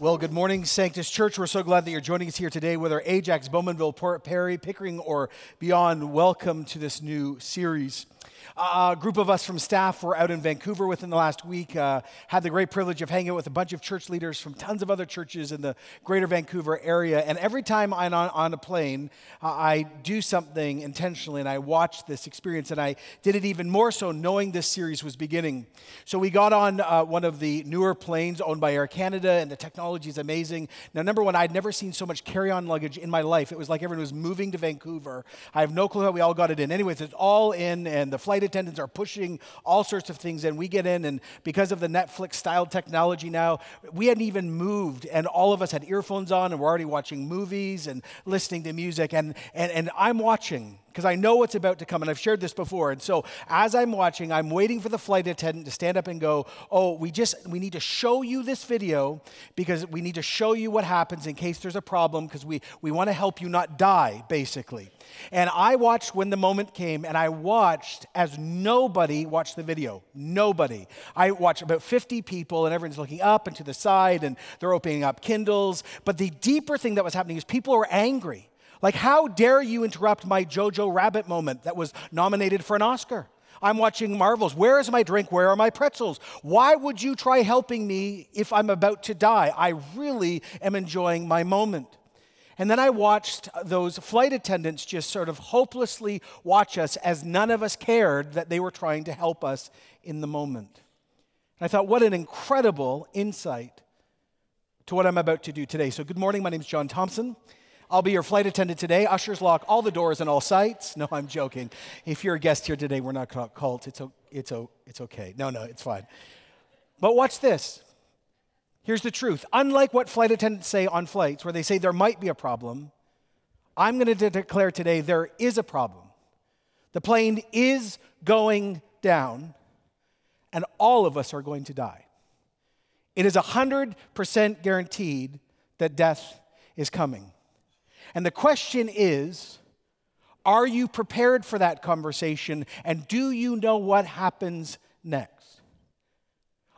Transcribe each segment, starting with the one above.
Well, good morning, Sanctus Church. We're so glad that you're joining us here today, whether Ajax, Bowmanville, Port Perry, Pickering, or beyond. Welcome to this new series. A group of us from staff were out in Vancouver within the last week. Uh, had the great privilege of hanging out with a bunch of church leaders from tons of other churches in the greater Vancouver area. And every time I'm on, on a plane, uh, I do something intentionally and I watch this experience. And I did it even more so knowing this series was beginning. So we got on uh, one of the newer planes owned by Air Canada, and the technology is amazing. Now, number one, I'd never seen so much carry on luggage in my life. It was like everyone was moving to Vancouver. I have no clue how we all got it in. Anyways, it's all in, and the flight attendants are pushing all sorts of things in. We get in, and because of the Netflix style technology now, we hadn't even moved, and all of us had earphones on, and we're already watching movies and listening to music. And, and, and I'm watching because I know what's about to come, and I've shared this before. And so as I'm watching, I'm waiting for the flight attendant to stand up and go, "Oh, we just we need to show you this video because we need to show you what happens in case there's a problem because we we want to help you not die, basically." And I watched when the moment came, and I watched as nobody watched the video. Nobody. I watched about 50 people, and everyone's looking up and to the side, and they're opening up Kindles. But the deeper thing that was happening is people were angry. Like, how dare you interrupt my Jojo Rabbit moment that was nominated for an Oscar? I'm watching Marvels. Where is my drink? Where are my pretzels? Why would you try helping me if I'm about to die? I really am enjoying my moment. And then I watched those flight attendants just sort of hopelessly watch us as none of us cared that they were trying to help us in the moment. And I thought, what an incredible insight to what I'm about to do today. So, good morning. My name is John Thompson. I'll be your flight attendant today. Ushers lock all the doors in all sites. No, I'm joking. If you're a guest here today, we're not cult. It's, it's, it's okay. No, no, it's fine. But watch this. Here's the truth. Unlike what flight attendants say on flights, where they say there might be a problem, I'm going to de- declare today there is a problem. The plane is going down, and all of us are going to die. It is 100% guaranteed that death is coming. And the question is are you prepared for that conversation? And do you know what happens next?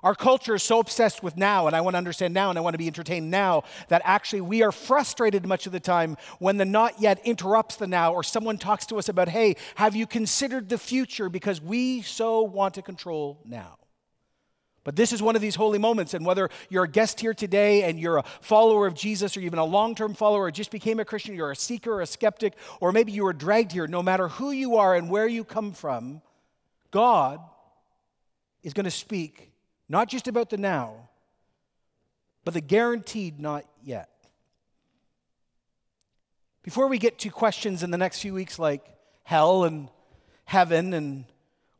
Our culture is so obsessed with now, and I want to understand now, and I want to be entertained now, that actually we are frustrated much of the time when the not yet interrupts the now, or someone talks to us about, hey, have you considered the future? Because we so want to control now. But this is one of these holy moments, and whether you're a guest here today and you're a follower of Jesus, or even a long term follower, or just became a Christian, you're a seeker or a skeptic, or maybe you were dragged here, no matter who you are and where you come from, God is going to speak not just about the now, but the guaranteed not yet. Before we get to questions in the next few weeks like hell and heaven and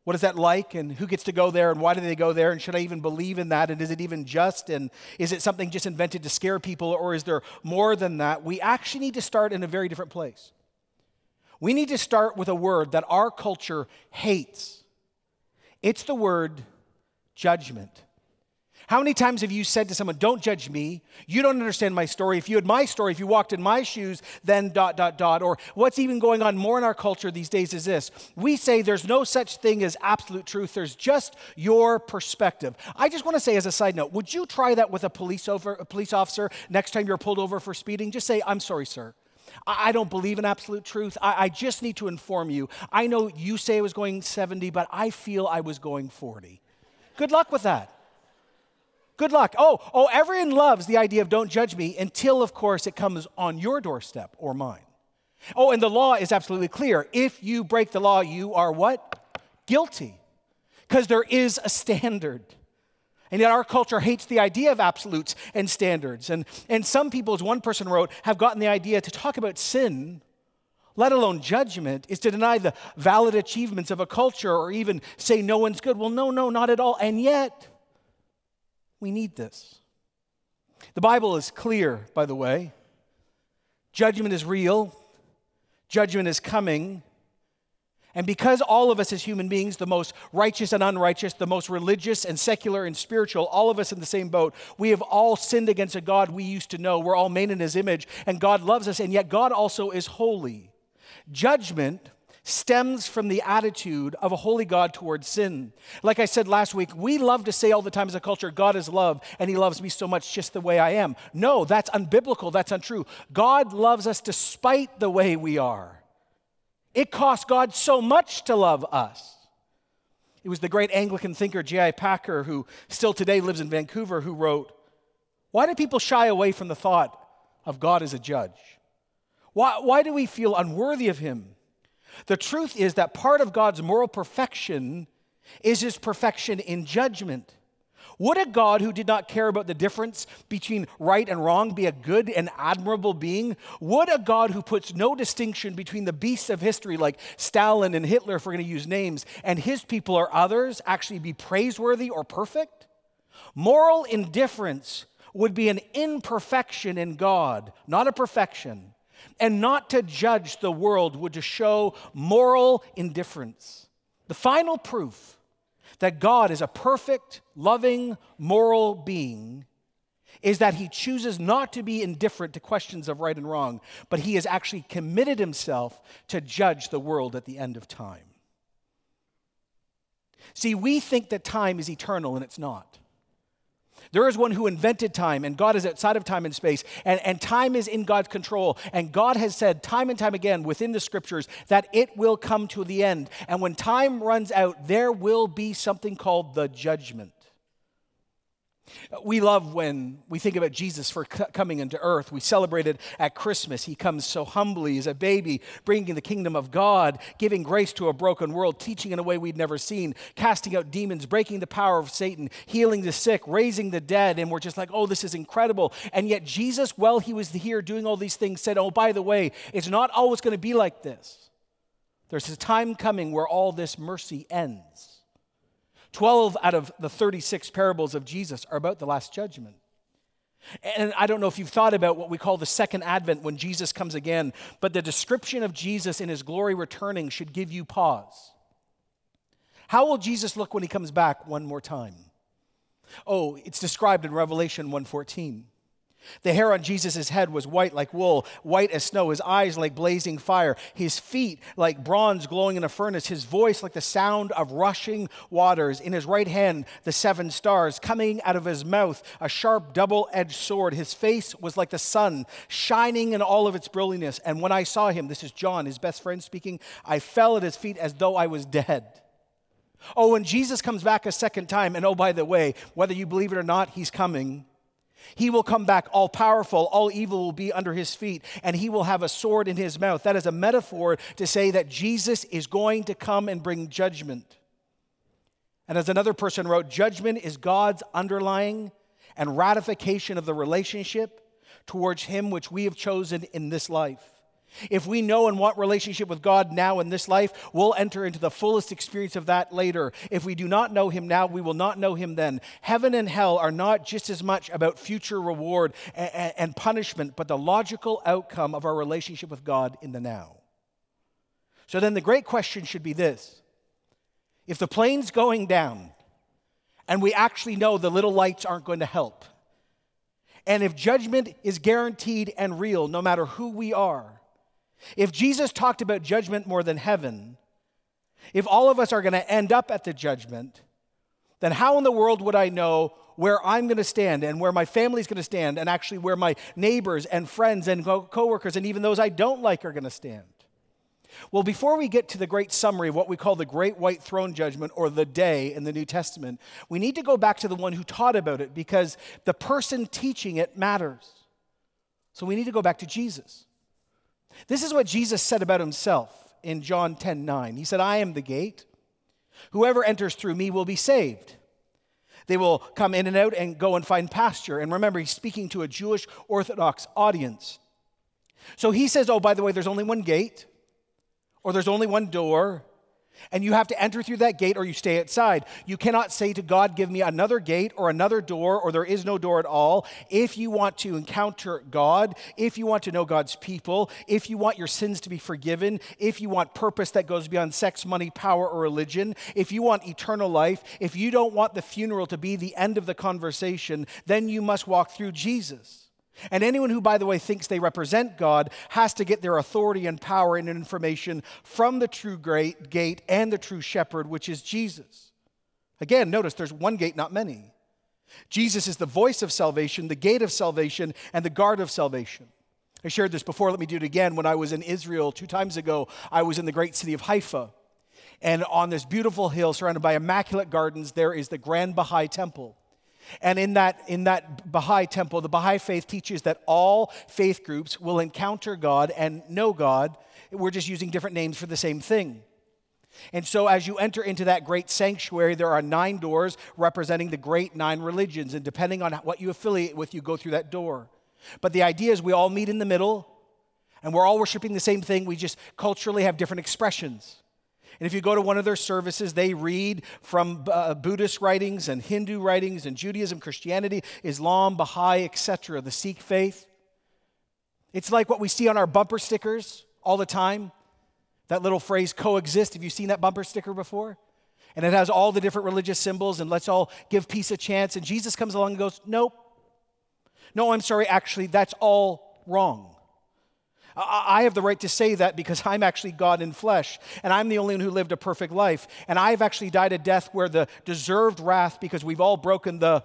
what is that like? And who gets to go there? And why do they go there? And should I even believe in that? And is it even just? And is it something just invented to scare people? Or is there more than that? We actually need to start in a very different place. We need to start with a word that our culture hates it's the word judgment. How many times have you said to someone, Don't judge me? You don't understand my story. If you had my story, if you walked in my shoes, then dot, dot, dot. Or what's even going on more in our culture these days is this we say there's no such thing as absolute truth, there's just your perspective. I just want to say, as a side note, would you try that with a police, over, a police officer next time you're pulled over for speeding? Just say, I'm sorry, sir. I don't believe in absolute truth. I, I just need to inform you. I know you say I was going 70, but I feel I was going 40. Good luck with that. Good luck. Oh, oh, everyone loves the idea of don't judge me until, of course, it comes on your doorstep or mine. Oh, and the law is absolutely clear. If you break the law, you are what? Guilty. Because there is a standard. And yet our culture hates the idea of absolutes and standards. And, and some people, as one person wrote, have gotten the idea to talk about sin, let alone judgment, is to deny the valid achievements of a culture or even say no one's good. Well, no, no, not at all. And yet, we need this. The Bible is clear, by the way. Judgment is real, judgment is coming. And because all of us as human beings, the most righteous and unrighteous, the most religious and secular and spiritual, all of us in the same boat, we have all sinned against a God we used to know. We're all made in his image, and God loves us, and yet God also is holy. Judgment stems from the attitude of a holy God towards sin. Like I said last week, we love to say all the time as a culture, God is love and he loves me so much just the way I am. No, that's unbiblical, that's untrue. God loves us despite the way we are. It cost God so much to love us. It was the great Anglican thinker J.I. Packer, who still today lives in Vancouver, who wrote, Why do people shy away from the thought of God as a judge? Why, why do we feel unworthy of him? The truth is that part of God's moral perfection is his perfection in judgment. Would a God who did not care about the difference between right and wrong be a good and admirable being? Would a God who puts no distinction between the beasts of history, like Stalin and Hitler, if we're going to use names, and his people or others, actually be praiseworthy or perfect? Moral indifference would be an imperfection in God, not a perfection and not to judge the world would to show moral indifference. The final proof that God is a perfect, loving, moral being is that he chooses not to be indifferent to questions of right and wrong, but he has actually committed himself to judge the world at the end of time. See, we think that time is eternal, and it's not. There is one who invented time, and God is outside of time and space, and, and time is in God's control. And God has said time and time again within the scriptures that it will come to the end. And when time runs out, there will be something called the judgment. We love when we think about Jesus for coming into earth. We celebrate it at Christmas. He comes so humbly as a baby, bringing the kingdom of God, giving grace to a broken world, teaching in a way we'd never seen, casting out demons, breaking the power of Satan, healing the sick, raising the dead. And we're just like, oh, this is incredible. And yet, Jesus, while he was here doing all these things, said, oh, by the way, it's not always going to be like this. There's a time coming where all this mercy ends. 12 out of the 36 parables of Jesus are about the Last Judgment. And I don't know if you've thought about what we call the second advent when Jesus comes again, but the description of Jesus in his glory returning should give you pause. How will Jesus look when he comes back one more time? Oh, it's described in Revelation 1:14. The hair on Jesus' head was white like wool, white as snow, his eyes like blazing fire, his feet like bronze glowing in a furnace, his voice like the sound of rushing waters. In his right hand, the seven stars, coming out of his mouth, a sharp double edged sword. His face was like the sun, shining in all of its brilliance. And when I saw him, this is John, his best friend speaking, I fell at his feet as though I was dead. Oh, when Jesus comes back a second time, and oh, by the way, whether you believe it or not, he's coming. He will come back all powerful, all evil will be under his feet, and he will have a sword in his mouth. That is a metaphor to say that Jesus is going to come and bring judgment. And as another person wrote, judgment is God's underlying and ratification of the relationship towards him which we have chosen in this life. If we know and want relationship with God now in this life, we'll enter into the fullest experience of that later. If we do not know him now, we will not know him then. Heaven and hell are not just as much about future reward and, punishment, but the logical outcome of our relationship with God in the now. So then the great question should be this. If the plane's going down and we actually know the little lights aren't going to help, and if judgment is guaranteed and real no matter who we are, if Jesus talked about judgment more than heaven, if all of us are going to end up at the judgment, then how in the world would I know where I'm going to stand and where my family's going to stand and actually where my neighbors and friends and co- coworkers and even those I don't like are going to stand? Well, before we get to the great summary of what we call the great white throne judgment or the day in the New Testament, we need to go back to the one who taught about it because the person teaching it matters. So we need to go back to Jesus. This is what Jesus said about himself in John 10 9. He said, I am the gate. Whoever enters through me will be saved. They will come in and out and go and find pasture. And remember, he's speaking to a Jewish Orthodox audience. So he says, Oh, by the way, there's only one gate, or there's only one door, and you have to enter through that gate or you stay outside. You cannot say to God, Give me another gate or another door, or there is no door at all. If you want to encounter God, if you want to know God's people, if you want your sins to be forgiven, if you want purpose that goes beyond sex, money, power, or religion, if you want eternal life, if you don't want the funeral to be the end of the conversation, then you must walk through Jesus. And anyone who, by the way, thinks they represent God has to get their authority and power and information from the true great gate and the true shepherd, which is Jesus. Again, notice there's one gate, not many. Jesus is the voice of salvation, the gate of salvation, and the guard of salvation. I shared this before, let me do it again. When I was in Israel two times ago, I was in the great city of Haifa. And on this beautiful hill surrounded by immaculate gardens, there is the Grand Baha'i Temple. And in that, in that Baha'i temple, the Baha'i faith teaches that all faith groups will encounter God and know God. We're just using different names for the same thing. And so, as you enter into that great sanctuary, there are nine doors representing the great nine religions. And depending on what you affiliate with, you go through that door. But the idea is we all meet in the middle and we're all worshiping the same thing. We just culturally have different expressions. And if you go to one of their services, they read from uh, Buddhist writings and Hindu writings and Judaism, Christianity, Islam, Baha'i, etc., the Sikh faith. It's like what we see on our bumper stickers all the time. That little phrase coexist. Have you seen that bumper sticker before? And it has all the different religious symbols and let's all give peace a chance. And Jesus comes along and goes, Nope. No, I'm sorry, actually, that's all wrong. I have the right to say that because I'm actually God in flesh, and I'm the only one who lived a perfect life. And I've actually died a death where the deserved wrath, because we've all broken the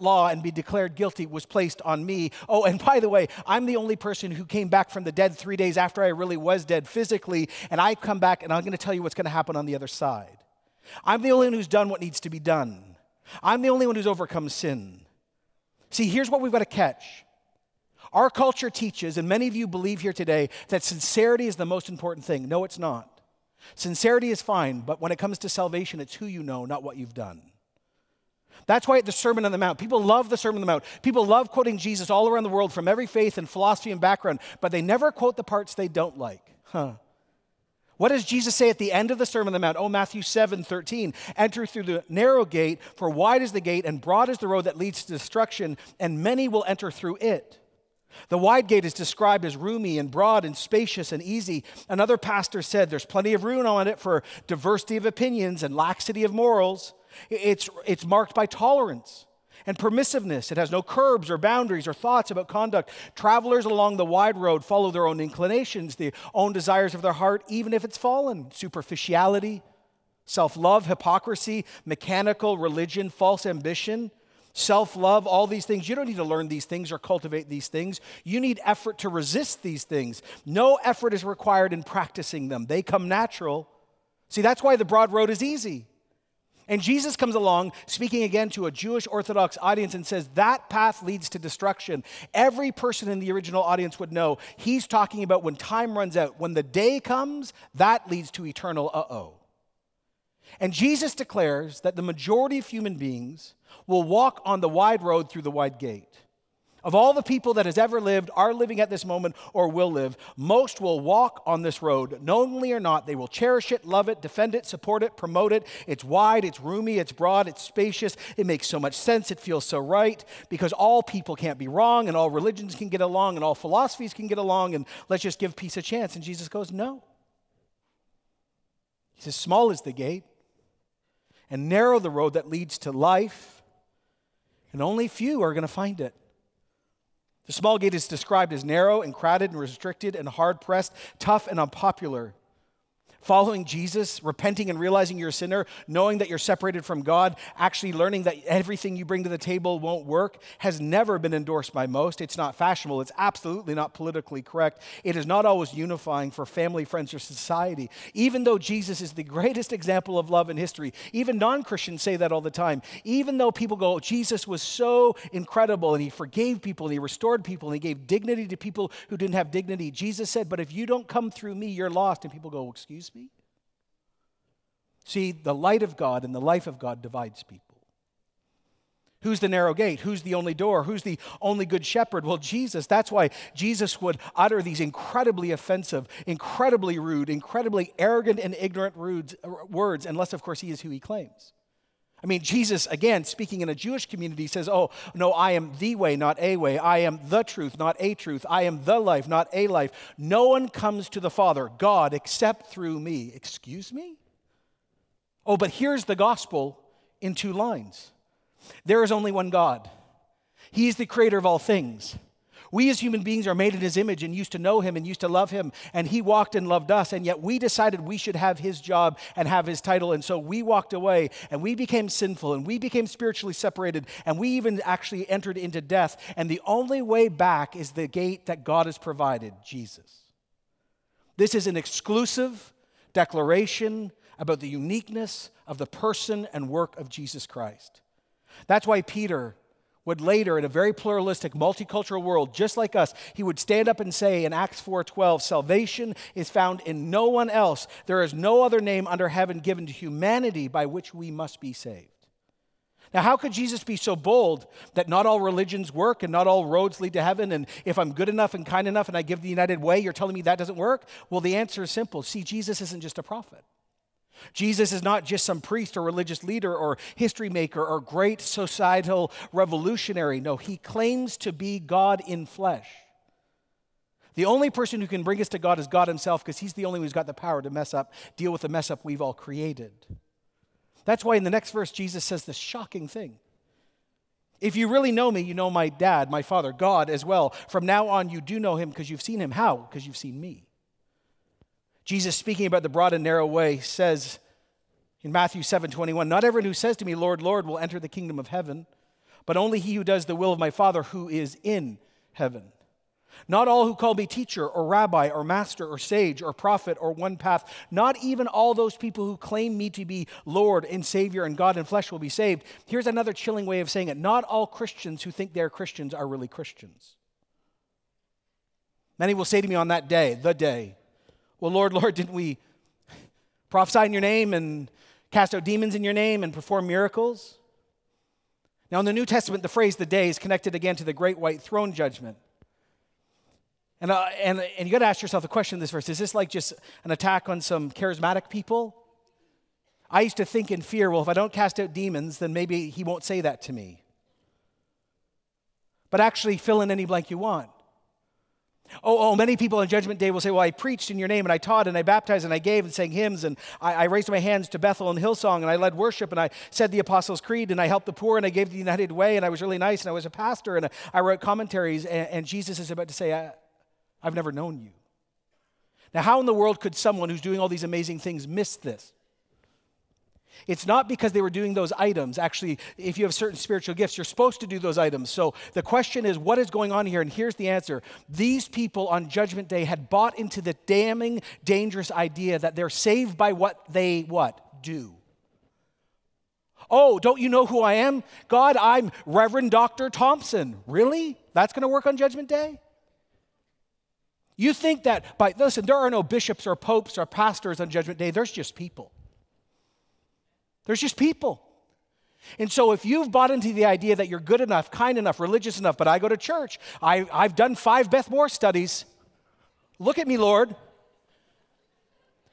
law and be declared guilty, was placed on me. Oh, and by the way, I'm the only person who came back from the dead three days after I really was dead physically, and I come back and I'm going to tell you what's going to happen on the other side. I'm the only one who's done what needs to be done. I'm the only one who's overcome sin. See, here's what we've got to catch our culture teaches, and many of you believe here today, that sincerity is the most important thing. No, it's not. Sincerity is fine, but when it comes to salvation, it's who you know, not what you've done. That's why at the Sermon on the Mount, people love the Sermon on the Mount. People love quoting Jesus all around the world from every faith and philosophy and background, but they never quote the parts they don't like. Huh. What does Jesus say at the end of the Sermon on the Mount? Oh, Matthew 7 13. Enter through the narrow gate, for wide is the gate and broad is the road that leads to destruction, and many will enter through it. The wide gate is described as roomy and broad and spacious and easy. Another pastor said there's plenty of room on it for diversity of opinions and laxity of morals. It's, it's marked by tolerance and permissiveness. It has no curbs or boundaries or thoughts about conduct. Travelers along the wide road follow their own inclinations, the own desires of their heart, even if it's fallen. Superficiality, self love, hypocrisy, mechanical religion, false ambition self love, all these things. You don't need to learn these things or cultivate these things. You need effort to resist these things. No effort is required in practicing them, they come natural. See, that's why the broad road is easy. And Jesus comes along speaking again to a Jewish Orthodox audience and says, That path leads to destruction. Every person in the original audience would know he's talking about when time runs out. When the day comes, that leads to eternal uh oh. And Jesus declares that the majority of human beings will walk on the wide road through the wide gate. Of all the people that has ever lived, are living at this moment, or will live, most will walk on this road, knowingly or not. They will cherish it, love it, defend it, support it, promote it. It's wide, it's roomy, it's broad, it's spacious. It makes so much sense, it feels so right, because all people can't be wrong, and all religions can get along, and all philosophies can get along, and let's just give peace a chance. And Jesus goes, No. He says, Small is the gate, and narrow the road that leads to life and only few are going to find it. The small gate is described as narrow and crowded and restricted and hard pressed, tough and unpopular following Jesus, repenting and realizing you're a sinner, knowing that you're separated from God, actually learning that everything you bring to the table won't work, has never been endorsed by most. It's not fashionable. It's absolutely not politically correct. It is not always unifying for family, friends, or society. Even though Jesus is the greatest example of love in history, even non Christians say that all the time. Even though people go, Jesus was so incredible and he forgave people and he restored people and he gave dignity to people who didn't have dignity, Jesus said, But if you don't come through me, you're lost. And people go, Excuse me? See, the light of God and the life of God divides people. Who's the narrow gate? Who's the only door? Who's the only good shepherd? Well, Jesus. That's why Jesus would utter these incredibly offensive, incredibly rude, incredibly arrogant and ignorant rude words, unless, of course, he is who he claims. I mean, Jesus, again, speaking in a Jewish community, says, Oh, no, I am the way, not a way. I am the truth, not a truth. I am the life, not a life. No one comes to the Father, God, except through me. Excuse me? Oh, but here's the gospel in two lines there is only one God, He is the creator of all things. We as human beings are made in his image and used to know him and used to love him, and he walked and loved us, and yet we decided we should have his job and have his title. And so we walked away and we became sinful and we became spiritually separated, and we even actually entered into death. And the only way back is the gate that God has provided Jesus. This is an exclusive declaration about the uniqueness of the person and work of Jesus Christ. That's why Peter would later in a very pluralistic multicultural world just like us he would stand up and say in acts 4.12 salvation is found in no one else there is no other name under heaven given to humanity by which we must be saved now, how could Jesus be so bold that not all religions work and not all roads lead to heaven? And if I'm good enough and kind enough and I give the United Way, you're telling me that doesn't work? Well, the answer is simple. See, Jesus isn't just a prophet. Jesus is not just some priest or religious leader or history maker or great societal revolutionary. No, he claims to be God in flesh. The only person who can bring us to God is God himself because he's the only one who's got the power to mess up, deal with the mess up we've all created. That's why in the next verse, Jesus says this shocking thing. If you really know me, you know my dad, my father, God as well. From now on, you do know him because you've seen him. How? Because you've seen me. Jesus, speaking about the broad and narrow way, says in Matthew 7 21, Not everyone who says to me, Lord, Lord, will enter the kingdom of heaven, but only he who does the will of my Father who is in heaven. Not all who call me teacher or rabbi or master or sage or prophet or one path, not even all those people who claim me to be Lord and Savior and God in flesh will be saved. Here's another chilling way of saying it not all Christians who think they're Christians are really Christians. Many will say to me on that day, the day, well, Lord, Lord, didn't we prophesy in your name and cast out demons in your name and perform miracles? Now, in the New Testament, the phrase the day is connected again to the great white throne judgment. And, uh, and, and you got to ask yourself the question in this verse is this like just an attack on some charismatic people? I used to think in fear, well, if I don't cast out demons, then maybe he won't say that to me. But actually, fill in any blank you want. Oh, oh, many people on Judgment Day will say, Well, I preached in your name, and I taught, and I baptized, and I gave, and sang hymns, and I, I, raised my hands to Bethel and Hillsong, and I led worship, and I said the Apostles' Creed, and I helped the poor, and I gave the United Way, and I was really nice, and I was a pastor, and I wrote commentaries. And, and Jesus is about to say, I, I've never known you. Now, how in the world could someone who's doing all these amazing things miss this? It's not because they were doing those items. Actually, if you have certain spiritual gifts, you're supposed to do those items. So the question is, what is going on here? And here's the answer. These people on Judgment Day had bought into the damning, dangerous idea that they're saved by what they what? Do. Oh, don't you know who I am? God, I'm Reverend Dr. Thompson. Really? That's going to work on Judgment Day? You think that by, listen, there are no bishops or popes or pastors on Judgment Day, there's just people. There's just people. And so, if you've bought into the idea that you're good enough, kind enough, religious enough, but I go to church, I, I've done five Beth Moore studies. Look at me, Lord.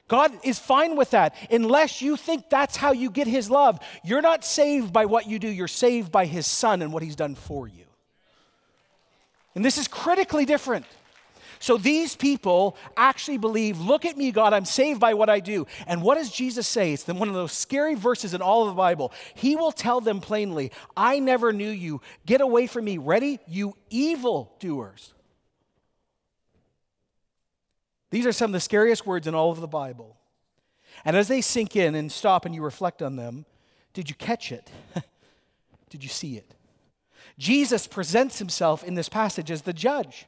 God is fine with that. Unless you think that's how you get His love, you're not saved by what you do, you're saved by His Son and what He's done for you. And this is critically different. So these people actually believe, look at me, God, I'm saved by what I do. And what does Jesus say? It's one of those scary verses in all of the Bible. He will tell them plainly, I never knew you. Get away from me. Ready? You evil doers. These are some of the scariest words in all of the Bible. And as they sink in and stop and you reflect on them, did you catch it? did you see it? Jesus presents himself in this passage as the judge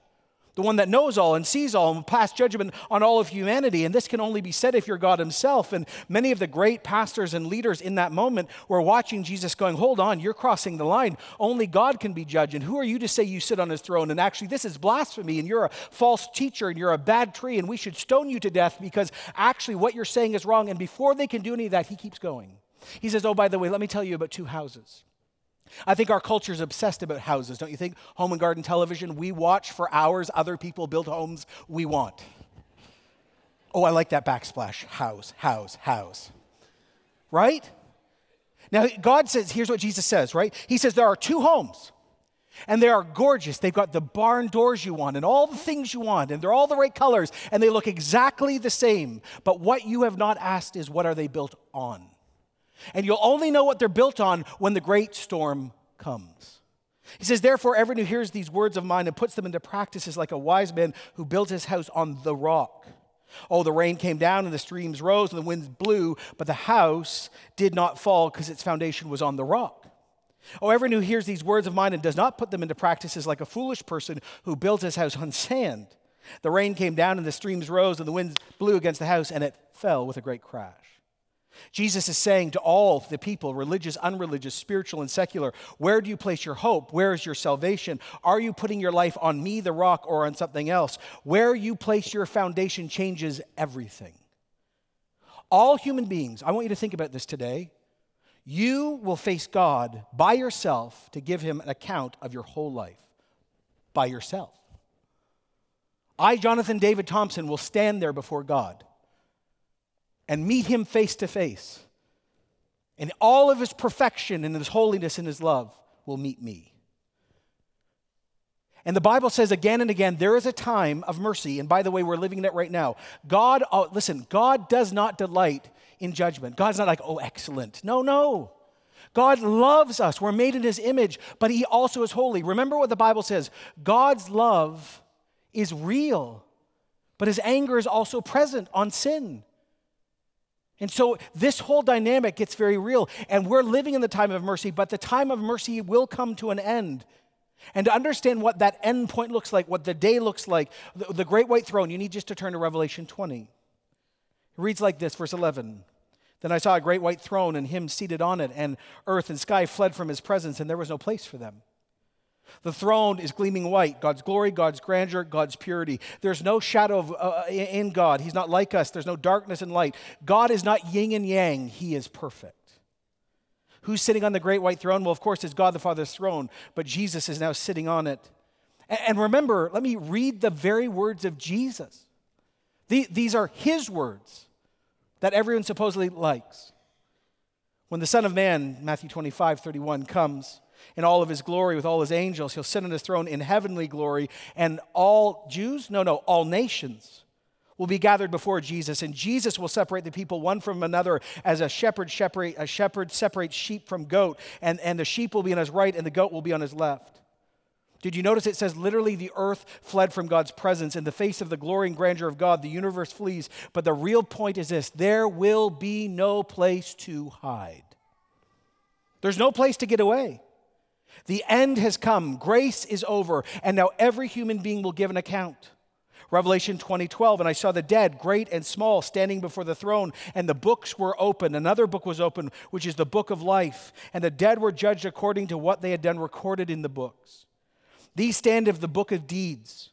the one that knows all and sees all and pass judgment on all of humanity. And this can only be said if you're God Himself. And many of the great pastors and leaders in that moment were watching Jesus going, Hold on, you're crossing the line. Only God can be judge. And who are you to say you sit on His throne? And actually, this is blasphemy. And you're a false teacher and you're a bad tree. And we should stone you to death because actually what you're saying is wrong. And before they can do any of that, He keeps going. He says, Oh, by the way, let me tell you about two houses. I think our culture is obsessed about houses, don't you think? Home and garden television, we watch for hours other people build homes we want. Oh, I like that backsplash. House, house, house. Right? Now, God says, here's what Jesus says, right? He says there are two homes, and they are gorgeous. They've got the barn doors you want and all the things you want, and they're all the right colors, and they look exactly the same. But what you have not asked is, what are they built on? And you'll only know what they're built on when the great storm comes. He says, Therefore, everyone who hears these words of mine and puts them into practice is like a wise man who built his house on the rock. Oh, the rain came down and the streams rose and the winds blew, but the house did not fall because its foundation was on the rock. Oh, everyone who hears these words of mine and does not put them into practice is like a foolish person who builds his house on sand. The rain came down and the streams rose and the winds blew against the house and it fell with a great crash. Jesus is saying to all the people, religious, unreligious, spiritual, and secular, where do you place your hope? Where is your salvation? Are you putting your life on me, the rock, or on something else? Where you place your foundation changes everything. All human beings, I want you to think about this today. You will face God by yourself to give him an account of your whole life. By yourself. I, Jonathan David Thompson, will stand there before God and meet him face to face. And all of his perfection and his holiness and his love will meet me. And the Bible says again and again, there is a time of mercy. And by the way, we're living in it right now. God, oh, listen, God does not delight in judgment. God's not like, oh, excellent. No, no. God loves us. We're made in his image, but he also is holy. Remember what the Bible says God's love is real, but his anger is also present on sin. And so this whole dynamic gets very real. And we're living in the time of mercy, but the time of mercy will come to an end. And to understand what that end point looks like, what the day looks like, the, the great white throne, you need just to turn to Revelation 20. It reads like this, verse 11. Then I saw a great white throne and him seated on it, and earth and sky fled from his presence, and there was no place for them. The throne is gleaming white God's glory, God's grandeur, God's purity. There's no shadow of, uh, in God. He's not like us. There's no darkness and light. God is not yin and yang, He is perfect. Who's sitting on the great white throne? Well, of course, it's God the Father's throne, but Jesus is now sitting on it. And remember, let me read the very words of Jesus. These are His words that everyone supposedly likes. When the Son of Man, Matthew 25, 31, comes, in all of his glory with all his angels. He'll sit on his throne in heavenly glory, and all Jews, no, no, all nations will be gathered before Jesus, and Jesus will separate the people one from another as a shepherd, shepherd, a shepherd separates sheep from goat, and, and the sheep will be on his right, and the goat will be on his left. Did you notice it says literally the earth fled from God's presence. In the face of the glory and grandeur of God, the universe flees. But the real point is this there will be no place to hide. There's no place to get away. The end has come, grace is over, and now every human being will give an account. Revelation 20:12 and I saw the dead great and small standing before the throne and the books were open. Another book was open which is the book of life. And the dead were judged according to what they had done recorded in the books. These stand of the book of deeds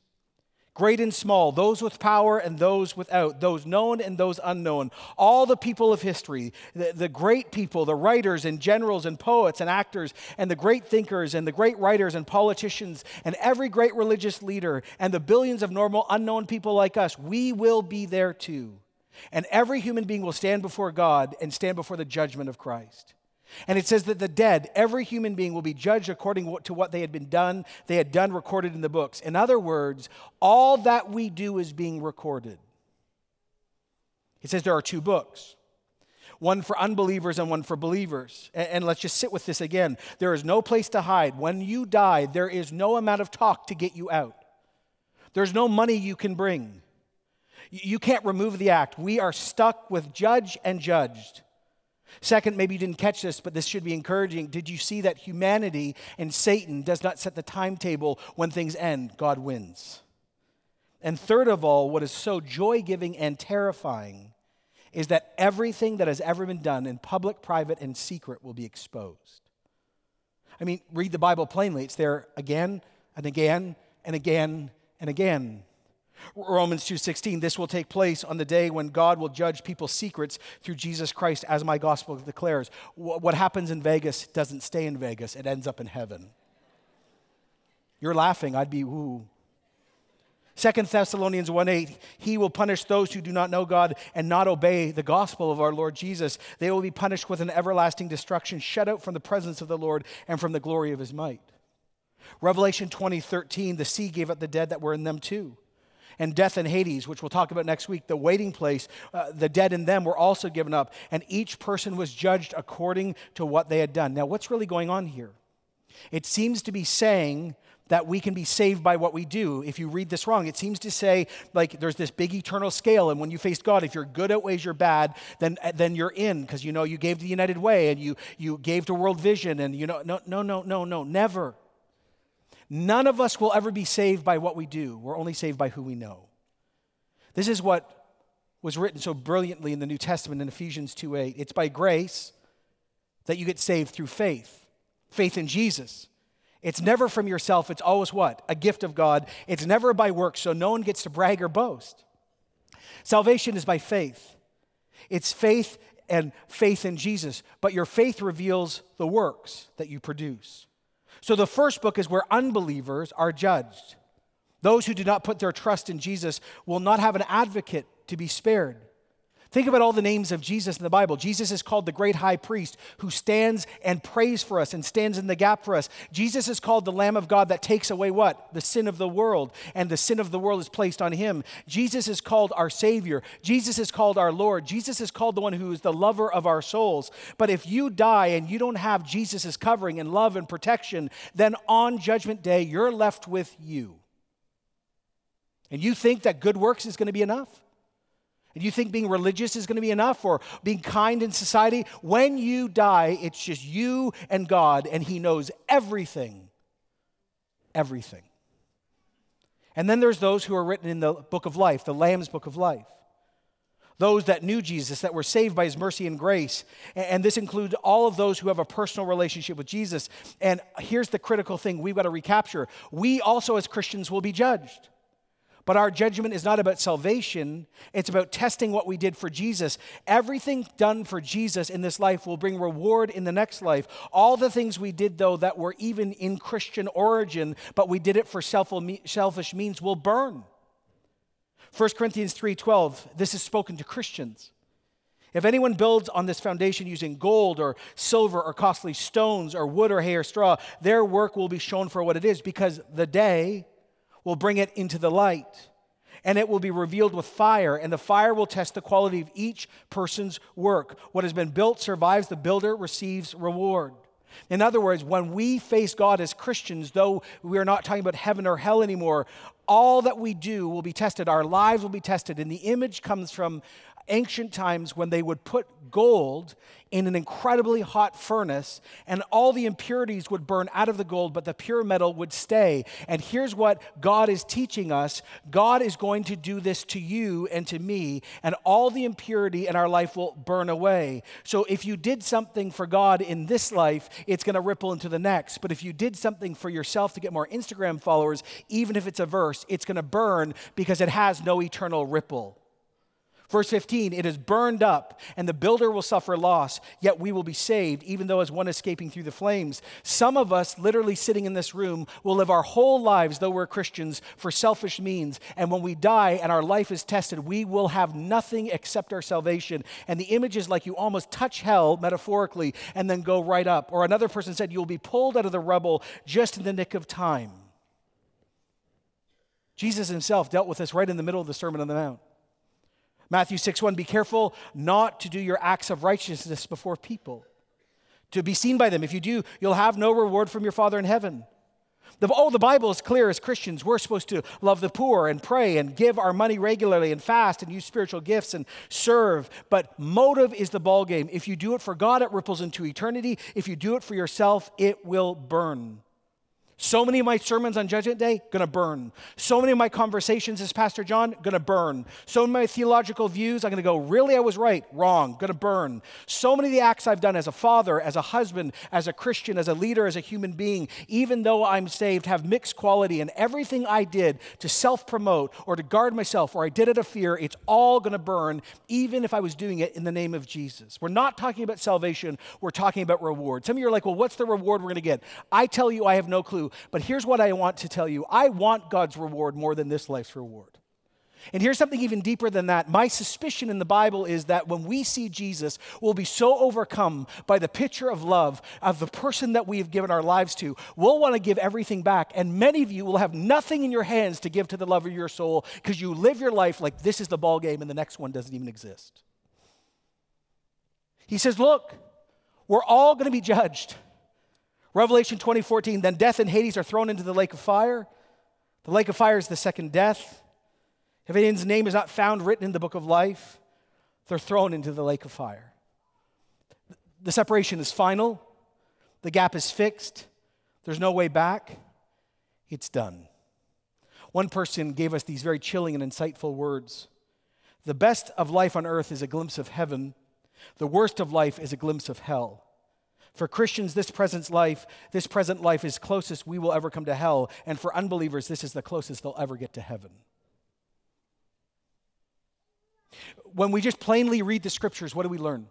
great and small, those with power and those without, those known and those unknown, all the people of history, the, the, great people, the writers and generals and poets and actors, and the great thinkers and the great writers and politicians, and every great religious leader, and the billions of normal, unknown people like us, we will be there too. And every human being will stand before God and stand before the judgment of Christ. And it says that the dead, every human being, will be judged according to what they had been done, they had done recorded in the books. In other words, all that we do is being recorded. It says there are two books one for unbelievers and one for believers. And, and, let's just sit with this again. There is no place to hide. When you die, there is no amount of talk to get you out, there's no money you can bring. You can't remove the act. We are stuck with judge and judged. Second, maybe you didn't catch this, but this should be encouraging. Did you see that humanity and Satan does not set the timetable when things end? God wins. And third of all, what is so joy giving and terrifying is that everything that has ever been done in public, private, and secret will be exposed. I mean, read the Bible plainly. It's there again and again and again and again. Romans 2:16 this will take place on the day when God will judge people's secrets through Jesus Christ as my gospel declares. What happens in Vegas doesn't stay in Vegas, it ends up in heaven. You're laughing, I'd be ooh. 2 Thessalonians 1:8 He will punish those who do not know God and not obey the gospel of our Lord Jesus. They will be punished with an everlasting destruction, shut out from the presence of the Lord and from the glory of his might. Revelation 20:13 The sea gave up the dead that were in them too and death and Hades, which we'll talk about next week, the waiting place, uh, the dead in them were also given up, and each person was judged according to what they had done. Now, what's really going on here? It seems to be saying that we can be saved by what we do. If you read this wrong, it seems to say like there's this big eternal scale, and when you face God, if your good outweighs your bad, then then you're in because you know you gave to the United Way and you you gave to World Vision, and you know no no no no no never. None of us will ever be saved by what we do. We're only saved by who we know. This is what was written so brilliantly in the New Testament in Ephesians 2:8. It's by grace that you get saved through faith. Faith in Jesus. It's never from yourself, it's always what? A gift of God. It's never by works, so no one gets to brag or boast. Salvation is by faith. It's faith and faith in Jesus, but your faith reveals the works that you produce. So the first book is where unbelievers are judged. Those who do not put their trust in Jesus will not have an advocate to be spared. Think about all the names of Jesus in the Bible. Jesus is called the great high priest who stands and prays for us and stands in the gap for us. Jesus is called the Lamb of God that takes away what? The sin of the world, and the sin of the world is placed on him. Jesus is called our Savior. Jesus is called our Lord. Jesus is called the one who is the lover of our souls. But if you die and you don't have Jesus' covering and love and protection, then on Judgment Day, you're left with you. And you think that good works is going to be enough? And you think being religious is going to be enough or being kind in society? When you die, it's just you and God, and He knows everything. Everything. And then there's those who are written in the book of life, the Lamb's book of life. Those that knew Jesus, that were saved by his mercy and grace. And this includes all of those who have a personal relationship with Jesus. And here's the critical thing we've got to recapture we also, as Christians, will be judged. But our judgment is not about salvation, it's about testing what we did for Jesus. Everything done for Jesus in this life will bring reward in the next life. All the things we did, though, that were even in Christian origin, but we did it for selfish means, will burn. 1 Corinthians 3:12 this is spoken to Christians. If anyone builds on this foundation using gold or silver or costly stones or wood or hay or straw, their work will be shown for what it is because the day will bring it into the light, and it will be revealed with fire, and the fire will test the quality of each person's work. What has been built survives, the builder receives reward. In other words, when we face God as Christians, though we are not talking about heaven or hell anymore, all that we do will be tested. Our lives will be tested. And the image comes from ancient times when they would put gold in an incredibly hot furnace and all the impurities would burn out of the gold, but the pure metal would stay. And here's what God is teaching us God is going to do this to you and to me, and all the impurity in our life will burn away. So if you did something for God in this life, it's going to ripple into the next. But if you did something for yourself to get more Instagram followers, even if it's a verse, it's going to burn because it has no eternal ripple. Verse 15, it is burned up, and the builder will suffer loss, yet we will be saved, even though as one escaping through the flames. Some of us, literally sitting in this room, will live our whole lives, though we're Christians, for selfish means. And when we die and our life is tested, we will have nothing except our salvation. And the image is like you almost touch hell, metaphorically, and then go right up. Or another person said, You will be pulled out of the rubble just in the nick of time. Jesus himself dealt with this right in the middle of the Sermon on the Mount. Matthew 6 1, be careful not to do your acts of righteousness before people, to be seen by them. If you do, you'll have no reward from your Father in heaven. The, oh, the Bible is clear as Christians. We're supposed to love the poor and pray and give our money regularly and fast and use spiritual gifts and serve. But motive is the ball game. If you do it for God, it ripples into eternity. If you do it for yourself, it will burn. So many of my sermons on Judgment Day, gonna burn. So many of my conversations as Pastor John, gonna burn. So many of my theological views, I'm gonna go, really, I was right, wrong, gonna burn. So many of the acts I've done as a father, as a husband, as a Christian, as a leader, as a human being, even though I'm saved, have mixed quality. And everything I did to self promote or to guard myself or I did it of fear, it's all gonna burn, even if I was doing it in the name of Jesus. We're not talking about salvation, we're talking about reward. Some of you are like, well, what's the reward we're gonna get? I tell you, I have no clue. But here's what I want to tell you I want God's reward more than this life's reward. And here's something even deeper than that. My suspicion in the Bible is that when we see Jesus, we'll be so overcome by the picture of love of the person that we have given our lives to, we'll want to give everything back. And many of you will have nothing in your hands to give to the love of your soul because you live your life like this is the ball game and the next one doesn't even exist. He says, Look, we're all going to be judged. Revelation 20:14, then death and Hades are thrown into the lake of fire. The lake of fire is the second death. If anyone's name is not found written in the book of life, they're thrown into the lake of fire. The separation is final. The gap is fixed. There's no way back. It's done. One person gave us these very chilling and insightful words The best of life on earth is a glimpse of heaven, the worst of life is a glimpse of hell. For Christians, this present life, this present life is closest we will ever come to hell, and for unbelievers, this is the closest they'll ever get to heaven. When we just plainly read the scriptures, what do we learn?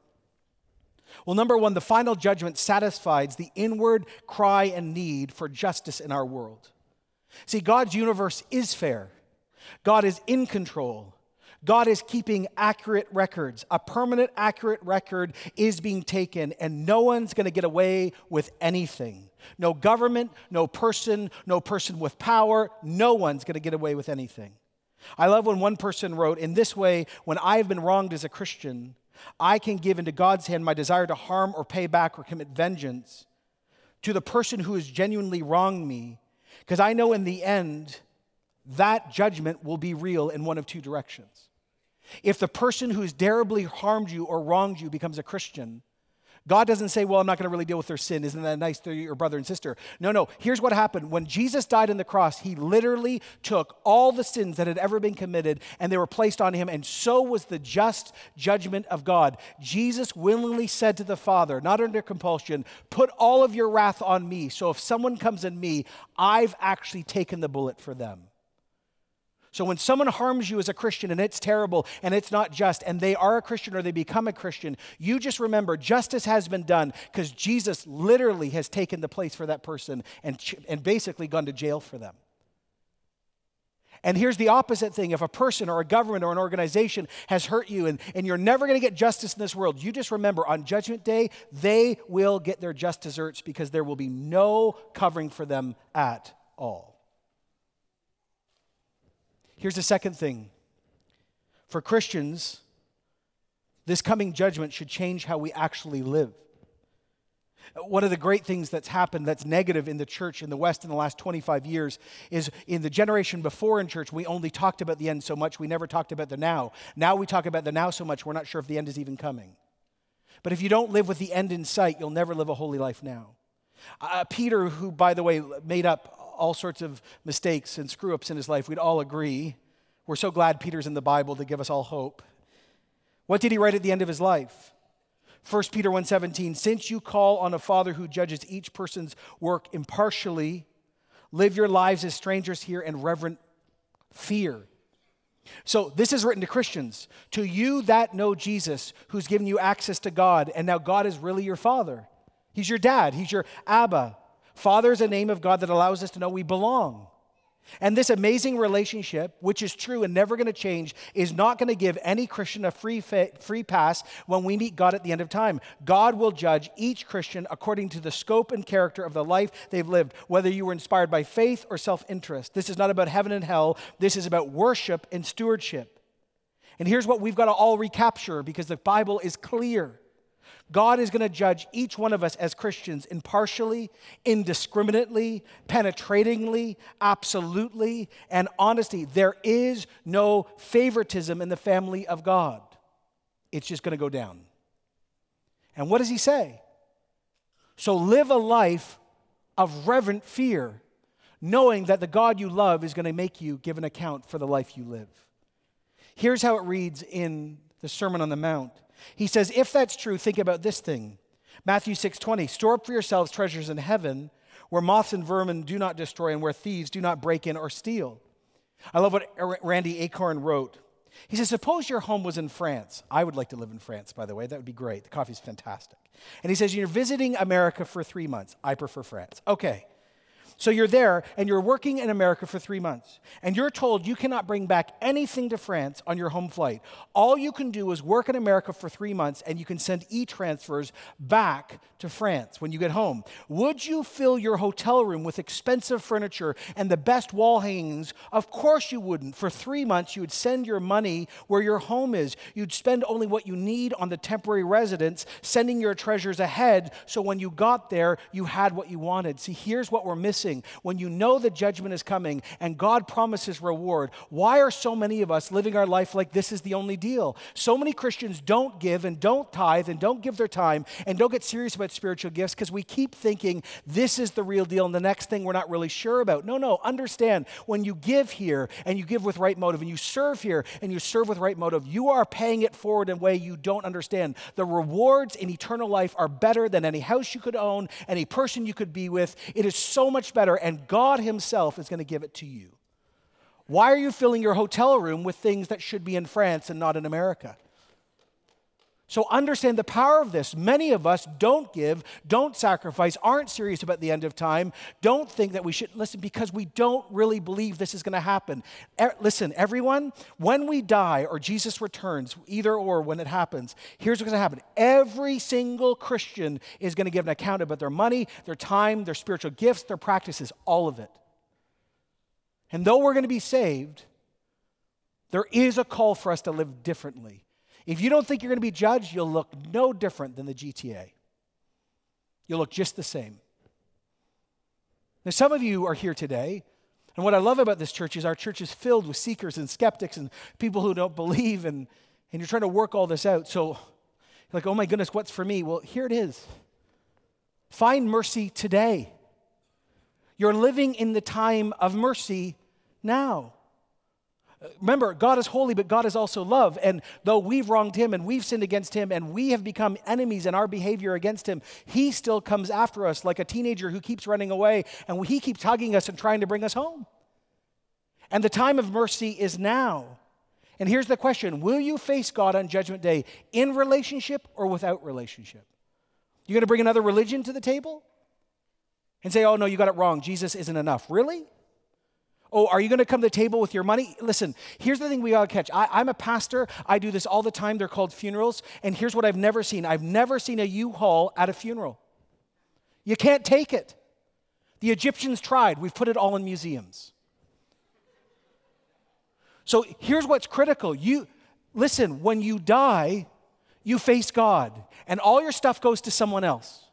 Well, number one, the final judgment satisfies the inward cry and need for justice in our world. See, God's universe is fair, God is in control. God is keeping accurate records. A permanent, accurate record is being taken, and no one's going to get away with anything. No government, no person, no person with power, no one's going to get away with anything. I love when one person wrote, In this way, when I have been wronged as a Christian, I can give into God's hand my desire to harm or pay back or commit vengeance to the person who has genuinely wronged me, because I know in the end that judgment will be real in one of two directions. If the person who's terribly harmed you or wronged you becomes a Christian, God doesn't say, Well, I'm not going to really deal with their sin. Isn't that nice to your brother and sister? No, no. Here's what happened. When Jesus died on the cross, he literally took all the sins that had ever been committed and they were placed on him, and so was the just judgment of God. Jesus willingly said to the Father, not under compulsion, Put all of your wrath on me. So if someone comes in me, I've actually taken the bullet for them. So when someone harms you as a Christian and it's terrible and it's not just, and they are a Christian or they become a Christian, you just remember justice has been done because Jesus literally has taken the place for that person and, and basically gone to jail for them. And here's the opposite thing if a person or a government or an organization has hurt you and, and you're never going to get justice in this world, you just remember on Judgment Day, they will get their just desserts because there will be no covering for them at all. Here's the second thing for Christians, this coming judgment should change how we actually live. One of the great things that's happened that's negative in the church in the West in the last 25 years is in the generation before in church, we only talked about the end so much, we never talked about the now. Now we talk about the now so much, we're not sure if the end is even coming. But if you don't live with the end in sight, you'll never live a holy life now. Uh, Peter, who, by the way, made up all sorts of mistakes and screw ups in his life. We'd all agree. We're so glad Peter's in the Bible to give us all hope. What did he write at the end of his life? 1 Peter 1:17 Since you call on a father who judges each person's work impartially, live your lives as strangers here in reverent fear. So, this is written to Christians. To you that know Jesus, who's given you access to God, and now God is really your father. He's your dad, He's your Abba. Father is a name of God that allows us to know we belong. And this amazing relationship, which is true and never going to change, is not going to give any Christian a free, fa- free pass when we meet God at the end of time. God will judge each Christian according to the scope and character of the life they've lived, whether you were inspired by faith or self interest. This is not about heaven and hell, this is about worship and stewardship. And here's what we've got to all recapture because the Bible is clear. God is going to judge each one of us as Christians impartially, indiscriminately, penetratingly, absolutely, and honestly. There is no favoritism in the family of God. It's just going to go down. And what does he say? So live a life of reverent fear, knowing that the God you love is going to make you give an account for the life you live. Here's how it reads in the Sermon on the Mount. He says, if that's true, think about this thing. Matthew 6 20, store up for yourselves treasures in heaven where moths and vermin do not destroy and where thieves do not break in or steal. I love what Randy Alcorn wrote. He says, Suppose your home was in France. I would like to live in France, by the way. That would be great. The coffee's fantastic. And he says, You're visiting America for three months. I prefer France. Okay. So you're there and you're working in America for three months, and you're told you cannot bring back anything to France on your home flight. All you can do is work in America for three months, and you can send e transfers back to France when you get home. Would you fill your hotel room with expensive furniture and the best wall hangings? Of course you wouldn't. For three months, you would send your money where your home is. You'd spend only what you need on the temporary residence, sending your treasures ahead so when you got there, you had what you wanted. See, here's what we're missing when you know the judgment is coming and God promises reward. Why are so many of us living our life like this is the only deal? So many Christians don't give and don't tithe and don't give their time and don't get serious about spiritual gifts because we keep thinking this is the real deal and the next thing we're not really sure about. No, no, understand when you give here and you give with right motive and you serve here and you serve with right motive, you are paying it forward in a way you don't understand. The rewards in eternal life are better than any house you could own, any person you could be with. It is so much better, and God Himself is going to give it to you. Why are you filling your hotel room with things that should be in France and not in America? So understand the power of this. Many of us don't give, don't sacrifice, aren't serious about the end of time, don't think that we should listen because we don't really believe this is going to happen. Er, listen, everyone, when we die or Jesus returns, either or when it happens, here's what's going to happen. Every single Christian is going to give an account about their money, their time, their spiritual gifts, their practices, all of it. And though we're going to be saved, there is a call for us to live differently. If you don't think you're going to be judged, you'll look no different than the GTA. You'll look just the same. Now, some of you are here today, and what I love about this church is our church is filled with seekers and skeptics and people who don't believe, and, and you're trying to work all this out. So, like, oh my goodness, what's for me? Well, here it is. Find mercy today. You're living in the time of mercy now. Remember, God is holy, but God is also love. And though we've wronged him and we've sinned against him and we have become enemies in our behavior against him, he still comes after us like a teenager who keeps running away and he keeps hugging us and trying to bring us home. And the time of mercy is now. And here's the question Will you face God on Judgment Day in relationship or without relationship? You're going to bring another religion to the table and say, oh, no, you got it wrong. Jesus isn't enough. Really? Oh, are you going to come to the table with your money? Listen, here's the thing we got to catch. I, am a pastor. I do this all the time. They're called funerals. And here's what I've never seen I've never seen a U Haul at a funeral. You can't take it. The Egyptians tried. We've put it all in museums. So here's what's critical. You listen, when you die, you face God, and all your stuff goes to someone else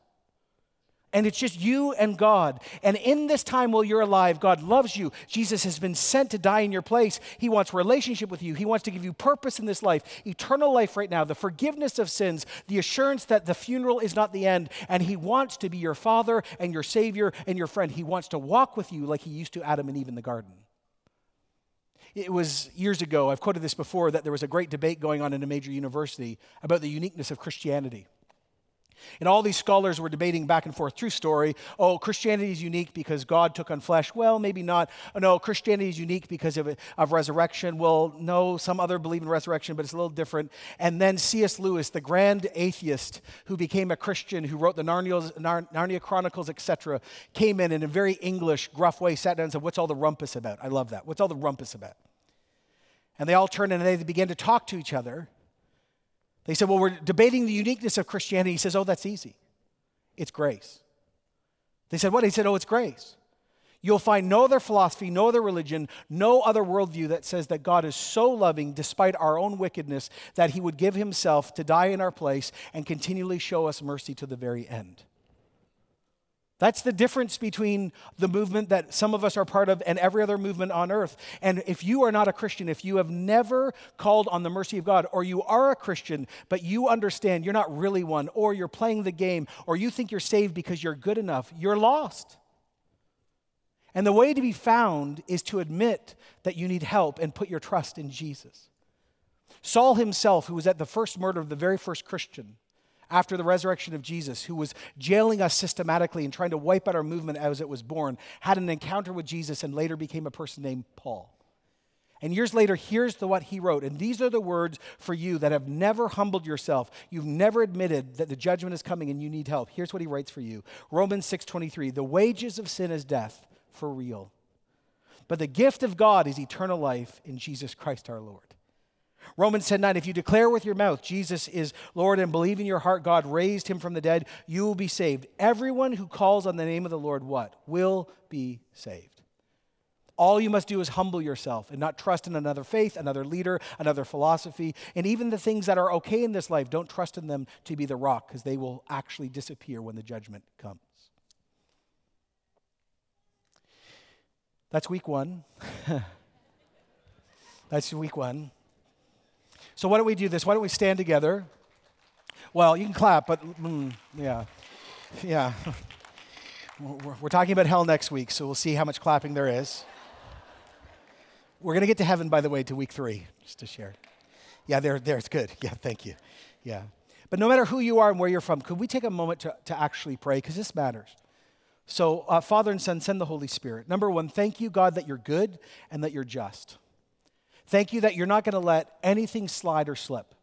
and it's just you and God. And in this time while you're alive, God loves you. Jesus has been sent to die in your place. He wants relationship with you. He wants to give you purpose in this life, eternal life right now, the forgiveness of sins, the assurance that the funeral is not the end. And He wants to be your Father and your Savior and your friend. He wants to walk with you like He used to Adam and Eve in the garden. It was years ago, I've quoted this before, that there was a great debate going on in a major university about the uniqueness of Christianity. And all these scholars were debating back and forth. True story. Oh, Christianity is unique because God took on flesh. Well, maybe not. No, Christianity is unique because of, of resurrection. Well, no, some other believe in resurrection, but it's a little different. And then C.S. Lewis, the grand atheist who became a Christian, who wrote the Narnia, Chronicles, etc., came in in a very English, gruff way, sat down and said, What's all the rumpus about? I love that. What's all the rumpus about? And they all turned and they began to talk to each other. They said, Well, we're debating the uniqueness of Christianity. He says, Oh, that's easy. It's grace. They said, What? He said, Oh, it's grace. You'll find no other philosophy, no other religion, no other worldview that says that God is so loving despite our own wickedness that he would give himself to die in our place and continually show us mercy to the very end. That's the difference between the movement that some of us are part of and every other movement on earth. And if you are not a Christian, if you have never called on the mercy of God, or you are a Christian, but you understand you're not really one, or you're playing the game, or you think you're saved because you're good enough, you're lost. And the way to be found is to admit that you need help and put your trust in Jesus. Saul himself, who was at the first murder of the very first Christian, after the resurrection of Jesus, who was jailing us systematically and trying to wipe out our movement as it was born, had an encounter with Jesus and later became a person named Paul. And years later, here's the, what he wrote. And these are the words for you that have never humbled yourself. You've never admitted that the judgment is coming and you need help. Here's what he writes for you. Romans 6:23. The wages of sin is death, for real. But the gift of God is eternal life in Jesus Christ our Lord. Romans 10 9, if you declare with your mouth Jesus is Lord and believe in your heart God raised him from the dead, you will be saved. Everyone who calls on the name of the Lord, what? Will be saved. All you must do is humble yourself and not trust in another faith, another leader, another philosophy. And even the things that are okay in this life, don't trust in them to be the rock because they will actually disappear when the judgment comes. That's week one. That's week one. So, why don't we do this? Why don't we stand together? Well, you can clap, but mm, yeah. Yeah. We're, talking about hell next week, so we'll see how much clapping there is. We're going to get to heaven, by the way, to week three, just to share. Yeah, there, there, it's good. Yeah, thank you. Yeah. But no matter who you are and where you're from, could we take a moment to, to actually pray? Because this matters. So, uh, Father and Son, send the Holy Spirit. Number one, thank you, God, that you're good and that you're just. Thank you that you're not going to let anything slide or slip.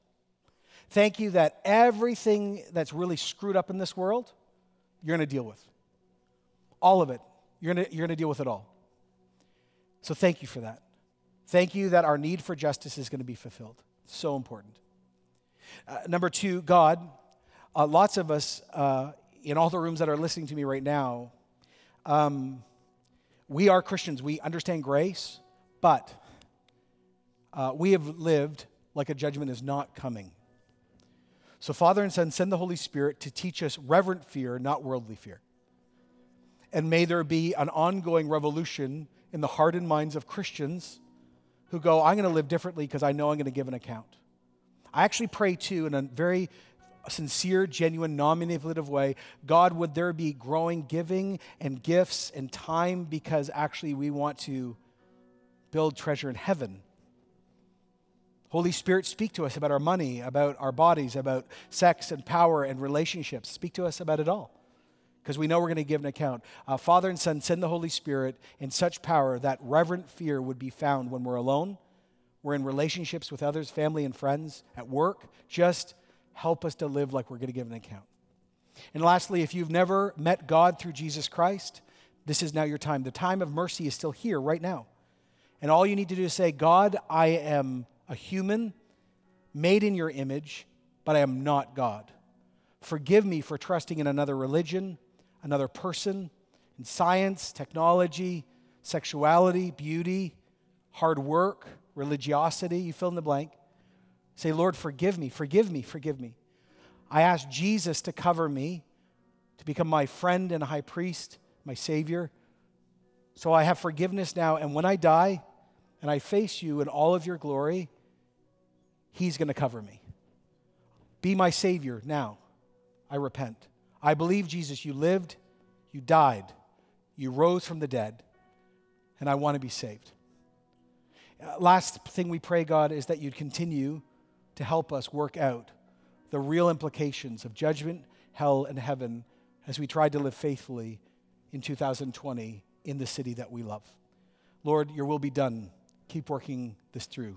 Thank you that everything that's really screwed up in this world, you're going to deal with. All of it. You're going you're to deal with it all. So, thank you for that. Thank you that our need for justice is going to be fulfilled. So important. Uh, number two, God, uh, lots of us uh, in all the rooms that are listening to me right now, um, we are Christians. We understand grace, but uh, we have lived like a judgment is not coming. So, Father and Son, send the Holy Spirit to teach us reverent fear, not worldly fear. And may there be an ongoing revolution in the heart and minds of Christians who go, I'm going to live differently because I know I'm going to give an account. I actually pray too in a very sincere, genuine, non manipulative way God, would there be growing giving and gifts and time because actually we want to build treasure in heaven? Holy Spirit, speak to us about our money, about our bodies, about sex and power and relationships. Speak to us about it all because we know we're going to give an account. Uh, Father and Son, send the Holy Spirit in such power that reverent fear would be found when we're alone, we're in relationships with others, family and friends, at work. Just help us to live like we're going to give an account. And lastly, if you've never met God through Jesus Christ, this is now your time. The time of mercy is still here right now. And all you need to do is say, God, I am a human made in your image, but I am not God. Forgive me for trusting in another religion, another person in science, technology, sexuality, beauty, hard work, religiosity, you fill in the blank. Say, Lord, forgive me, forgive me, forgive me. I ask Jesus to cover me, to become my friend and high priest, my Savior. So I have forgiveness now, and when I die and I face you in all of your glory, He's going to cover me. Be my Savior now. I repent. I believe, Jesus, you lived, you died, you rose from the dead, and I want to be saved. Uh, last thing we pray, God, is that you'd continue to help us work out the real implications of judgment, hell, and heaven as we try to live faithfully in 2020 in the city that we love. Lord, your will be done. Keep working this through.